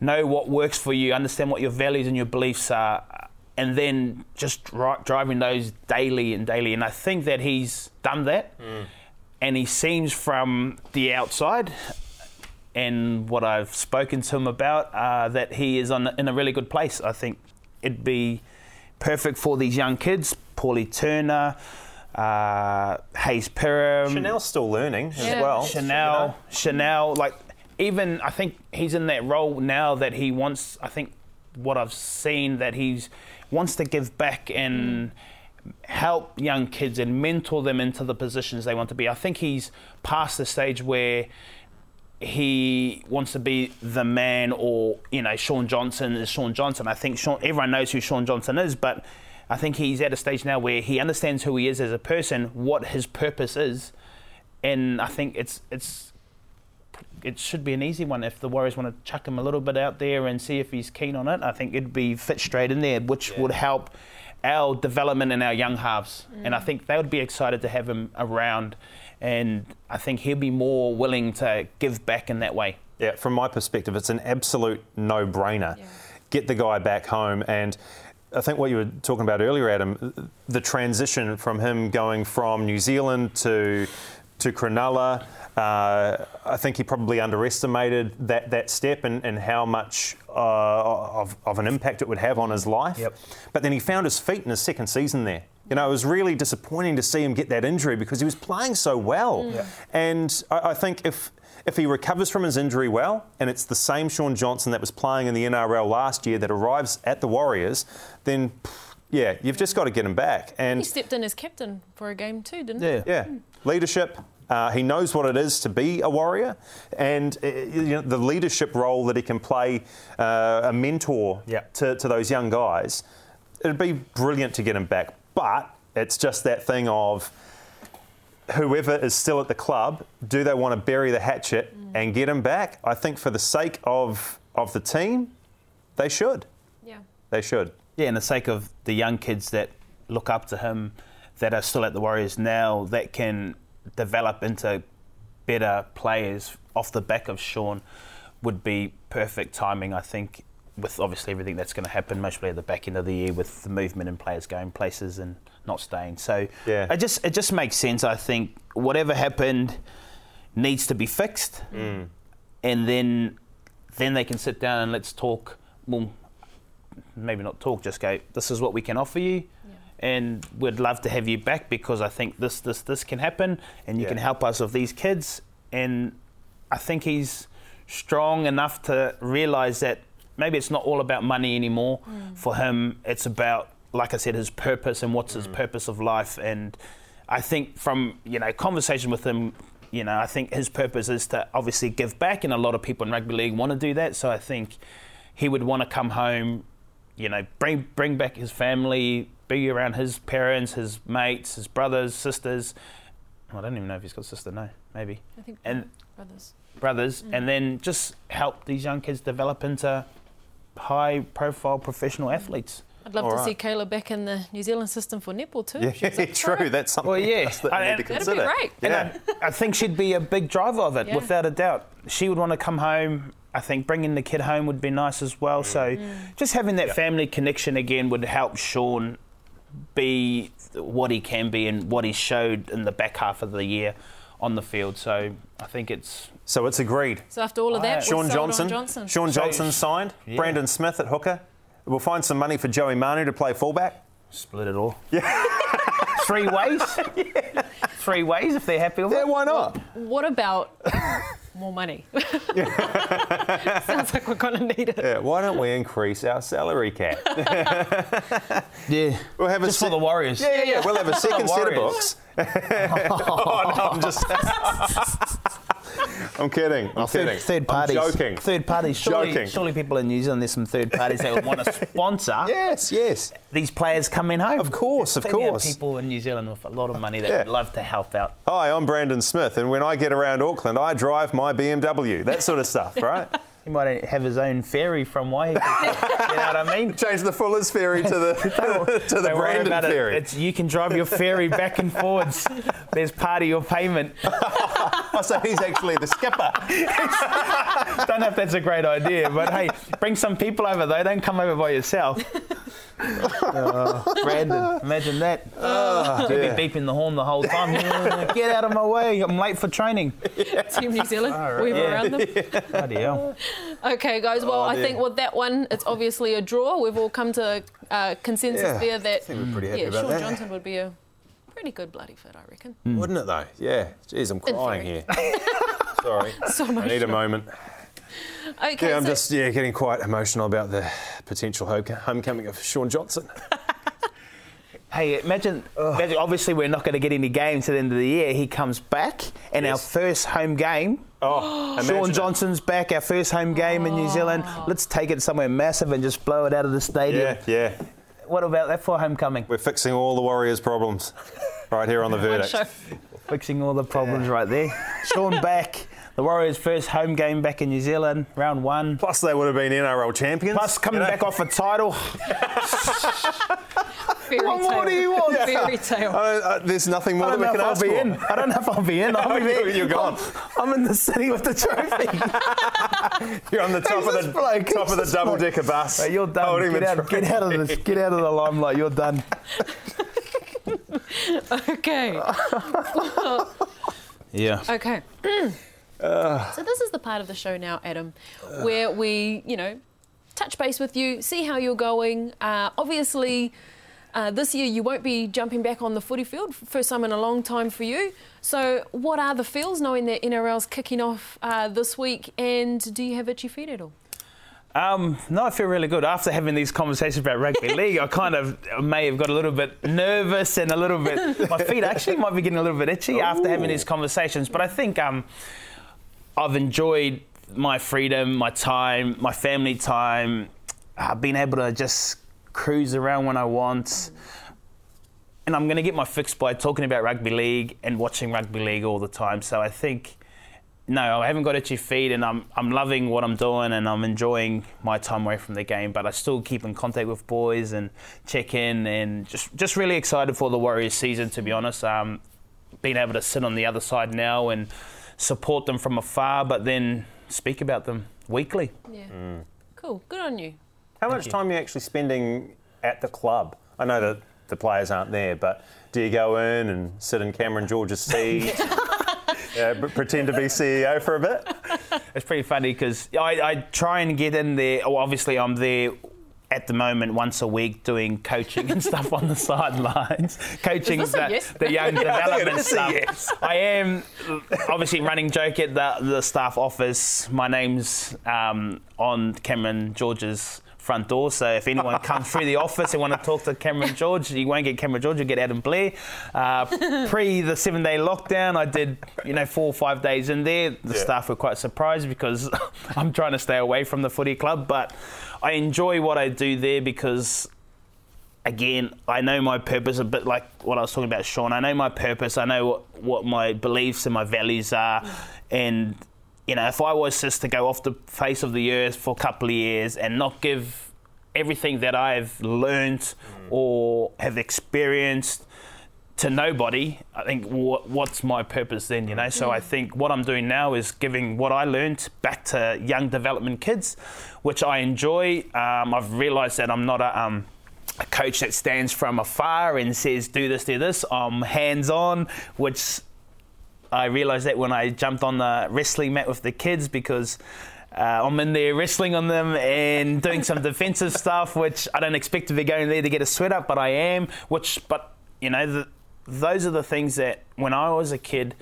know what works for you, understand what your values and your beliefs are, and then just dri- driving those daily and daily. And I think that he's done that. Mm. And he seems from the outside and what I've spoken to him about uh, that he is on, in a really good place. I think it'd be perfect for these young kids. Paulie Turner, uh, Hayze Perham, Chanel's still learning as Yeah. well. Chanel, Chanel, like even I think he's in that role now that he wants. I think what I've seen that he's wants to give back and help young kids and mentor them into the positions they want to be. I think he's past the stage where he wants to be the man or you know Shaun Johnson is Shaun Johnson. I think Shaun, everyone knows who Shaun Johnson is, but I think he's at a stage now where he understands who he is as a person, what his purpose is, and I think it's it's it should be an easy one if the Warriors want to chuck him a little bit out there and see if he's keen on it. I think it'd be fit straight in there, which would help our development and our young halves. And I think they would be excited to have him around. And I think he'll be more willing to give back in that way. Yeah, from my perspective, it's an absolute no-brainer. Get the guy back home, and I think what you were talking about earlier, Adam, the transition from him going from New Zealand to to Cronulla. Uh, I think he probably underestimated that, that step and, and how much uh, of, of an impact it would have on his life. Yep. But then he found his feet in his second season there. You know, it was really disappointing to see him get that injury because he was playing so well. And I, I think if if he recovers from his injury well, and it's the same Shaun Johnson that was playing in the NRL last year that arrives at the Warriors, then yeah, you've just got to get him back. And he stepped in as captain for a game too, didn't he? Yeah. yeah, leadership. Uh, he knows what it is to be a warrior, and uh, you know, the leadership role that he can play, uh, a mentor Yeah. to, to those young guys. It'd be brilliant to get him back, but it's just that thing of whoever is still at the club, do they want to bury the hatchet and get him back? I think for the sake of of the team, they should. Yeah. They should. Yeah, and the sake of the young kids that look up to him, that are still at the Warriors now, that can develop into better players off the back of Shaun, would be perfect timing, I think, with obviously everything that's going to happen, mostly at the back end of the year with the movement and players going places and not staying. So Yeah. it just it just makes sense. I think whatever happened needs to be fixed, mm. and then then they can sit down and let's talk. Well, maybe not talk, just go. This is what we can offer you, and we'd love to have you back because I think this this this can happen, and you Yeah. can help us with these kids. And I think he's strong enough to realise that maybe it's not all about money anymore. Mm. For him, it's about, like I said, his purpose and what's his mm. purpose of life. And I think from you know conversation with him, you know, I think his purpose is to obviously give back, and a lot of people in rugby league want to do that. So I think he would want to come home, you know, bring bring back his family, be around his parents, his mates, his brothers, sisters. I don't even know if he's got a sister. No, maybe I think and brothers. brothers, mm. and then just help these young kids develop into high-profile professional athletes. I'd love All to right. see Kayla back in the New Zealand system for netball too. Yeah, She was up for true. it. That's something Well, yeah. that I- need to that'd be consider. great. And Yeah. I, I think she'd be a big driver of it, Yeah. without a doubt. She would want to come home. I think bringing the kid home would be nice as well. Mm. So, mm. just having that family connection again would help Shaun be what he can be and what he showed in the back half of the year on the field. So, I think it's So it's agreed. So after all of that, Aye. we're Shaun sold on Johnson. Johnson. Shaun So- Johnson signed. Yeah. Brandon Smith at hooker. We'll find some money for Joey Manu to play fullback. split it all. Yeah. Three ways. Three ways if they're happy with Yeah, it. why not? What about more money? Sounds like we're going to need it. Yeah, why don't we increase our salary cap? Yeah. We'll have a Just for the Warriors. Yeah, yeah, yeah. We'll have a second set of books. oh, no, I'm just. I'm kidding. I'm Third, kidding. third parties. I'm joking. Third parties. Surely, Joking. surely people in New Zealand, there's some third parties that would want to sponsor Yes, yes. these players coming home. Of course, of course. people in New Zealand with a lot of money that Yeah. would love to help out. Hi, I'm Brandon Smith, and when I get around Auckland, I drive my BMW. That sort of stuff, right? He might have his own ferry from Waihi. you know what I mean? Change the Fuller's ferry to the to the Brandon about ferry. it. It's, you can drive your ferry back and forwards. There's part of your payment. oh, so he's actually the skipper. Don't know if that's a great idea, but hey, bring some people over though. Don't come over by yourself. Uh, Brandon, imagine that. Ah, oh, He'd be beeping the horn the whole time. Get out of my way! I'm late for training. Team New Zealand, weave Yeah. around them. Bloody hell. Okay, guys. Well, Oh, I think with that one, it's obviously a draw. We've all come to uh, consensus Yeah, there that I think we're pretty happy yeah, Shaun that. Johnson would be a pretty good bloody fit, I reckon. Wouldn't it though? Yeah. Jeez, I'm crying here. Sorry. So I need a moment. Okay, Yeah, I'm so- just yeah getting quite emotional about the potential homecoming of Shaun Johnson. Hey, imagine, imagine, obviously we're not going to get any games at the end of the year. He comes back, and our first home game, Oh, Shaun. Johnson's back, our first home game in New Zealand. Oh. Let's take it somewhere massive and just blow it out of the stadium. Yeah, yeah. What about that for homecoming? We're fixing all the Warriors' problems right here on the verdict. Fixing all the problems right there. Shaun back, the Warriors' first home game back in New Zealand, round one. Plus, they would have been NRL champions. Plus, coming you know? back off a title. Fairy What more tale. do you want? Fairy tale. Uh, uh, there's nothing more I that don't we know can if I'll ask be for. in. I don't know if I'll be in. I'll be You're- there. you're gone. I'm, I'm in the city with the trophy. You're on the top Who's of the bloke? top of the double bloke? decker bus. Hey, you're done. holding Get the out, get out of this. Get out of the limelight. You're done. Okay. Yeah. Okay. so this is the part of the show now, Adam, where we, you know, touch base with you, see how you're going. Uh, obviously, uh, this year you won't be jumping back on the footy field, first time in a long time for you. So, what are the feels knowing that NRL's kicking off uh, this week, and do you have itchy feet at all? Um, no, I feel really good. After having these conversations about rugby league, I kind of may have got a little bit nervous and a little bit. My feet actually might be getting a little bit itchy after having these conversations. But I think um, I've enjoyed my freedom, my time, my family time. Uh, being able to just cruise around when I want. And I'm going to get my fix by talking about rugby league and watching rugby league all the time. So I think no, I haven't got itchy feet, and I'm I'm loving what I'm doing, and I'm enjoying my time away from the game. But I still keep in contact with boys and check in, and just just really excited for the Warriors season. To be honest, um, being able to sit on the other side now and support them from afar, but then speak about them weekly. Yeah. Cool. Good on you. How much time are you actually spending at the club? I know that the players aren't there, but do you go in and sit in Cameron George's seat? uh, p- pretend to be CEO for a bit? It's pretty funny because I, I try and get in there. Well, obviously, I'm there at the moment once a week doing coaching and stuff on the sidelines, coaching Is the, yes? the young I development is a stuff. yes. I am obviously running joke at the, the staff office. My name's um, on Cameron George's front door. So if anyone comes through the office and want to talk to Cameron George, you won't get Cameron George, you'll get Adam Blair. Uh, pre the seven day lockdown, I did, you know, four or five days in there. The Yeah. staff were quite surprised because I'm trying to stay away from the footy club, but I enjoy what I do there because again, I know my purpose a bit like what I was talking about, Shaun. I know my purpose. I know what, what my beliefs and my values are. And, you know, if I was just to go off the face of the earth for a couple of years and not give everything that I've learned or have experienced to nobody, I think what, what's my purpose then, you know? So I think what I'm doing now is giving what I learned back to young development kids, which I enjoy. Um, I've realised that I'm not a, um, a coach that stands from afar and says, do this, do this. I'm hands on, which I realised that when I jumped on the wrestling mat with the kids because uh, I'm in there wrestling on them and doing some defensive stuff, which I don't expect to be going there to get a sweat up, but I am. Which, but you know, the, those are the things that when I was a kid,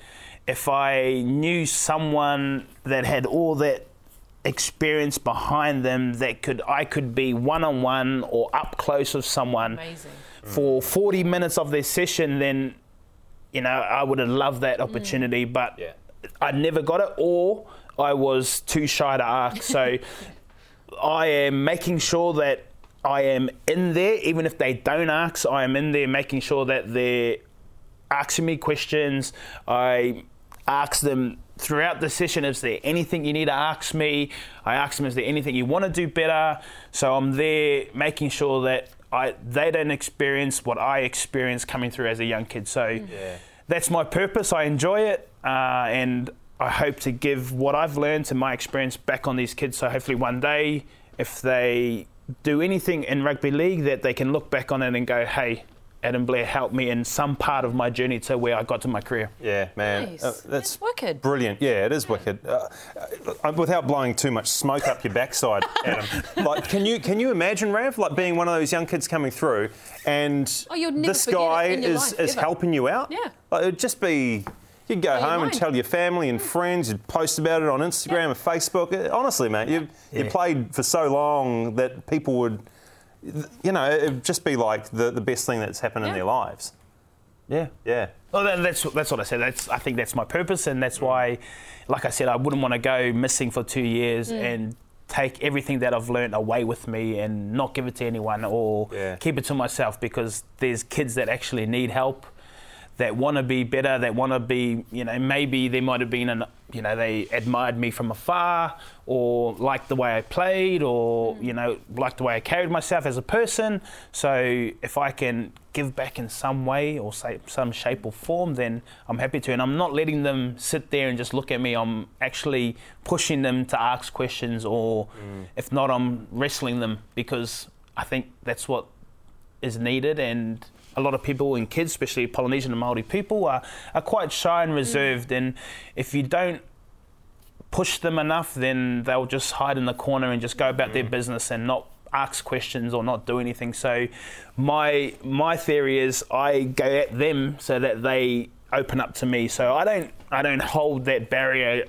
if I knew someone that had all that experience behind them that could I could be one on one or up close with someone Amazing. for 40 minutes of their session, then you know I would have loved that mm. opportunity, but Yeah. I never got it, or I was too shy to ask. So I am making sure that I am in there, even if they don't ask. I am in there making sure that they're asking me questions. I ask them throughout the session, is there anything you need to ask me? I ask them, is there anything you want to do better? So I'm there making sure that I they don't experience what I experienced coming through as a young kid. So that's my purpose. I enjoy it, uh, and I hope to give what I've learned and my experience back on these kids. So hopefully one day, if they do anything in rugby league that they can look back on it and go, hey, Adam Blair helped me in some part of my journey to where I got to my career. Yeah, man. Nice. Uh, That's wicked. Brilliant. Yeah, it is wicked. Uh, uh, without blowing too much smoke up your backside, Adam. like, can you can you imagine Rav like being one of those young kids coming through, and Oh, this guy is life, is ever. helping you out? Yeah. Like, it'd just be. You'd go Blow home and tell your family and friends. You'd post about it on Instagram and Facebook. Honestly, mate, you you Yeah. played for so long that people would, you know, it'd just be like the, the best thing that's happened in their lives. Yeah. Yeah. Well, that, that's that's what I said. That's I think that's my purpose, and that's why, like I said, I wouldn't want to go missing for two years mm. and take everything that I've learned away with me and not give it to anyone or Yeah. keep it to myself because there's kids that actually need help, that want to be better, that want to be, you know, maybe they might have been an, you know, they admired me from afar or liked the way I played or, mm. you know, liked the way I carried myself as a person. So if I can give back in some way or say some shape or form, then I'm happy to. And I'm not letting them sit there and just look at me. I'm actually pushing them to ask questions or mm. if not, I'm wrestling them because I think that's what is needed and a lot of people and kids, especially Polynesian and Maori people, are, are quite shy and reserved. Mm. And if you don't push them enough, then they'll just hide in the corner and just go about their mm. business and not ask questions or not do anything. So my my theory is I go at them so that they open up to me. So I don't I don't hold that barrier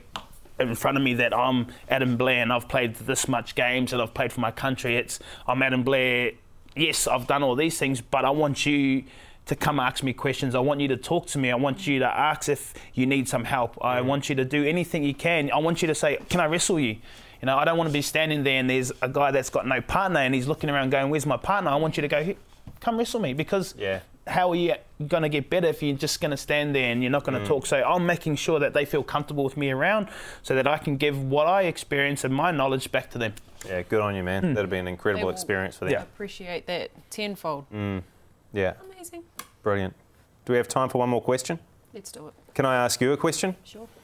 in front of me that I'm Adam Blair and I've played this much games and I've played for my country. It's I'm Adam Blair. Yes, I've done all these things, but I want you to come ask me questions. I want you to talk to me. I want you to ask if you need some help. I mm. want you to do anything you can. I want you to say, "Can I wrestle you?" You know, I don't want to be standing there and there's a guy that's got no partner and he's looking around going, "Where's my partner?" I want you to go, "Come wrestle me," because Yeah. how are you going to get better if you're just going to stand there and you're not going to mm. talk? So I'm making sure that they feel comfortable with me around, so that I can give what I experience and my knowledge back to them. Yeah, good on you, man. Hmm. That'd be an incredible will- experience for them. Yeah. Appreciate that tenfold. Mm. Yeah, Amazing. brilliant. Do we have time for one more question? Let's do it. Can I ask you a question? Sure.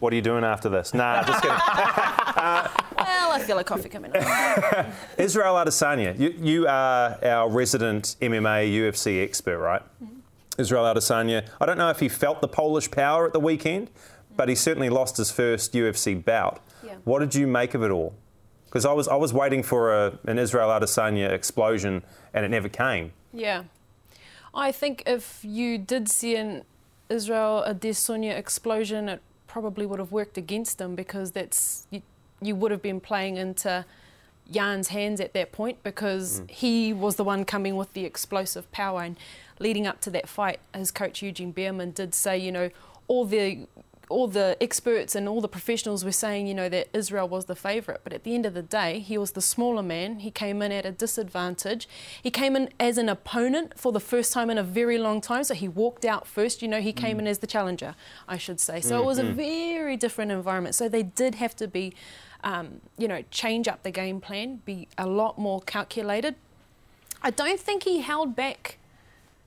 What are you doing after this? Nah, just kidding. Well, I feel a coffee coming on. Israel Adesanya, you, you are our resident MMA UFC expert, right? Mm-hmm. Israel Adesanya, I don't know if he felt the Polish power at the weekend, but he certainly lost his first UFC bout. What did you make of it all? Because I was, I was waiting for a, an Israel Adesanya explosion and it never came. Yeah. I think if you did see an Israel Adesanya explosion, it probably would have worked against him because that's you, you would have been playing into Jan's hands at that point because mm. he was the one coming with the explosive power and leading up to that fight, his coach Eugene Bareman did say, you know, all the all the experts and all the professionals were saying, you know, that Israel was the favourite. But at the end of the day, he was the smaller man. He came in at a disadvantage. He came in as an opponent for the first time in a very long time. So he walked out first. You know, he came in as the challenger, I should say. So it was a very different environment. So they did have to be, um, you know, change up the game plan, be a lot more calculated. I don't think he held back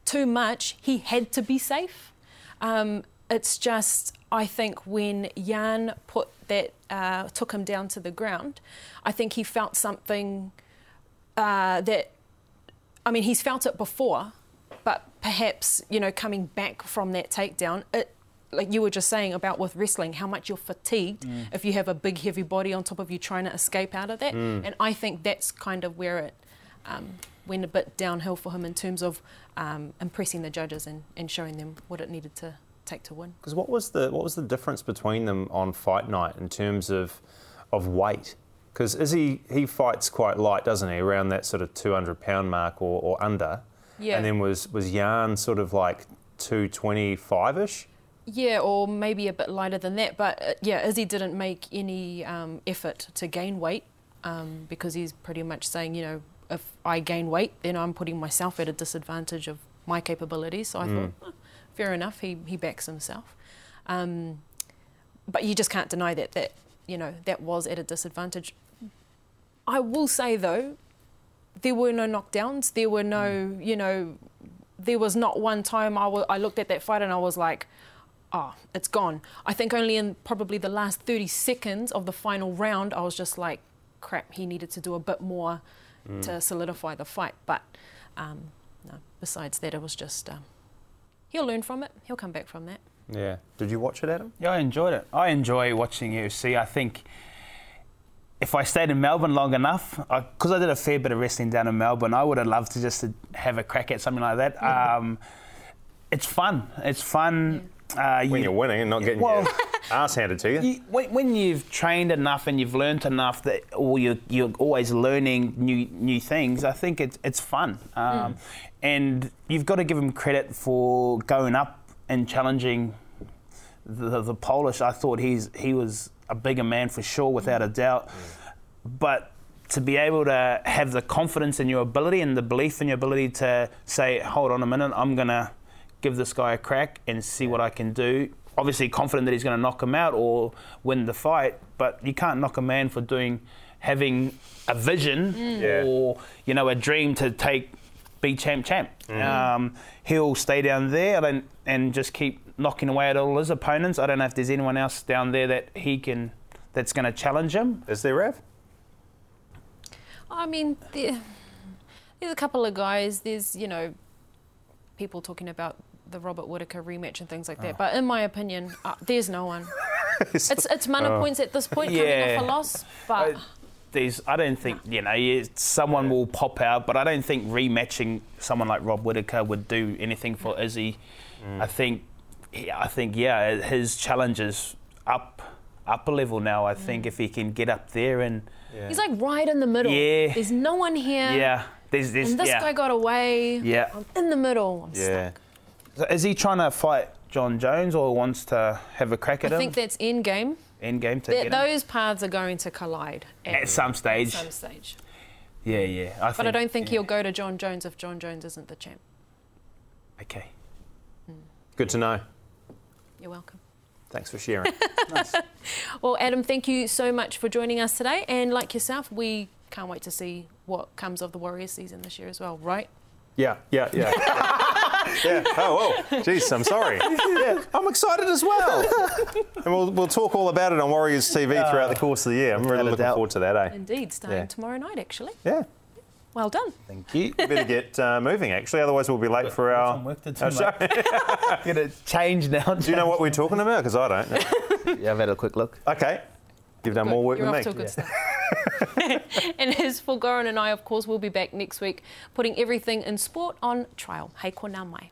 too much. He had to be safe. Um, it's just, I think, when Jan put that, uh, took him down to the ground, I think he felt something uh, that, I mean, he's felt it before, but perhaps, you know, coming back from that takedown, it, like you were just saying about with wrestling, how much you're fatigued if you have a big, heavy body on top of you trying to escape out of that. And I think that's kind of where it um, went a bit downhill for him in terms of um, impressing the judges and, and showing them what it needed to take to win. Because what was the what was the difference between them on fight night in terms of of weight? Because Izzy he fights quite light, doesn't he? Around that sort of 200 pound mark or, or under. Yeah. And then was was Jan sort of like 225 ish? Yeah, or maybe a bit lighter than that. But uh, yeah, Izzy didn't make any um, effort to gain weight um, because he's pretty much saying, you know, if I gain weight, then I'm putting myself at a disadvantage of my capabilities. So I thought, "Oh, fair enough, he, he backs himself. Um, but you just can't deny that, that, you know, that was at a disadvantage. I will say, though, there were no knockdowns. There were no, you know, there was not one time I wa- I looked at that fight and I was like, oh, it's gone. I think only in probably the last 30 seconds of the final round, I was just like, crap, he needed to do a bit more Mm. to solidify the fight. But um, no, besides that, it was just um, he'll learn from it. He'll come back from that. Yeah. Did you watch it, Adam? Yeah, I enjoyed it. I enjoy watching UFC. I think if I stayed in Melbourne long enough, because I, did a fair bit of wrestling down in Melbourne, I would have loved to just have a crack at something like that. Um, it's fun. It's fun. Uh, When you- you're winning and not getting Well- your ass handed to you. you, when, when you've trained enough and you've learnt enough that, or you're, you're always learning new new things, I think it's it's fun. Um, And you've got to give him credit for going up and challenging the, the Polish. I thought he's he was a bigger man for sure, without a doubt. But to be able to have the confidence in your ability and the belief in your ability to say, hold on a minute, I'm going to give this guy a crack and see what I can do. Obviously, confident that he's going to knock him out or win the fight, but you can't knock a man for doing having a vision Yeah. or you know a dream to take be champ champ. Um, he'll stay down there and, and just keep knocking away at all his opponents. I don't know if there's anyone else down there that he can that's going to challenge him. Is there, Rev? I mean, there, there's a couple of guys. There's you know, people talking about the Robert Whitaker rematch and things like that. But in my opinion, uh, there's no one. it's it's mana points at this point coming Yeah. off a loss. But Uh, There's, I don't think you know someone will pop out, but I don't think rematching someone like Rob Whitaker would do anything for Izzy. I think, yeah, I think yeah, his challenge is up up a level now. I think if he can get up there and he's like right in the middle. Yeah. There's no one here. yeah, there's this And this yeah. guy got away. Yeah. I'm in the middle. I'm Yeah. stuck. So is he trying to fight Jon Jones or wants to have a crack I at him? I think that's end game. End game to That get him? those paths are going to collide at some stage. At some stage. Yeah, yeah. I But I don't think yeah. he'll go to Jon Jones if Jon Jones isn't the champ. Okay. Hmm. Good to know. You're welcome. Thanks for sharing. Well, Adam, thank you so much for joining us today. And like yourself, we can't wait to see what comes of the Warriors season this year as well, right? yeah, yeah, yeah. yeah. Oh, well. Jeez, I'm sorry. Yeah, I'm excited as well. And we'll, we'll talk all about it on Warriors TV throughout the course of the year. I'm really looking doubt. forward to that, eh? Indeed, starting Yeah. tomorrow night, actually. Yeah. Well done. Thank you. We better get uh, moving, actually. Otherwise, we'll be late for our, some work to do, our show. mate. Gonna change now. Do you know what we're talking about? Because I don't. Yeah, I've had a quick look. Okay. You've done more work You're than off me. to a good start. and as for Goran and I, of course, we'll be back next week putting everything in sport on trial. Hei ko nā mai.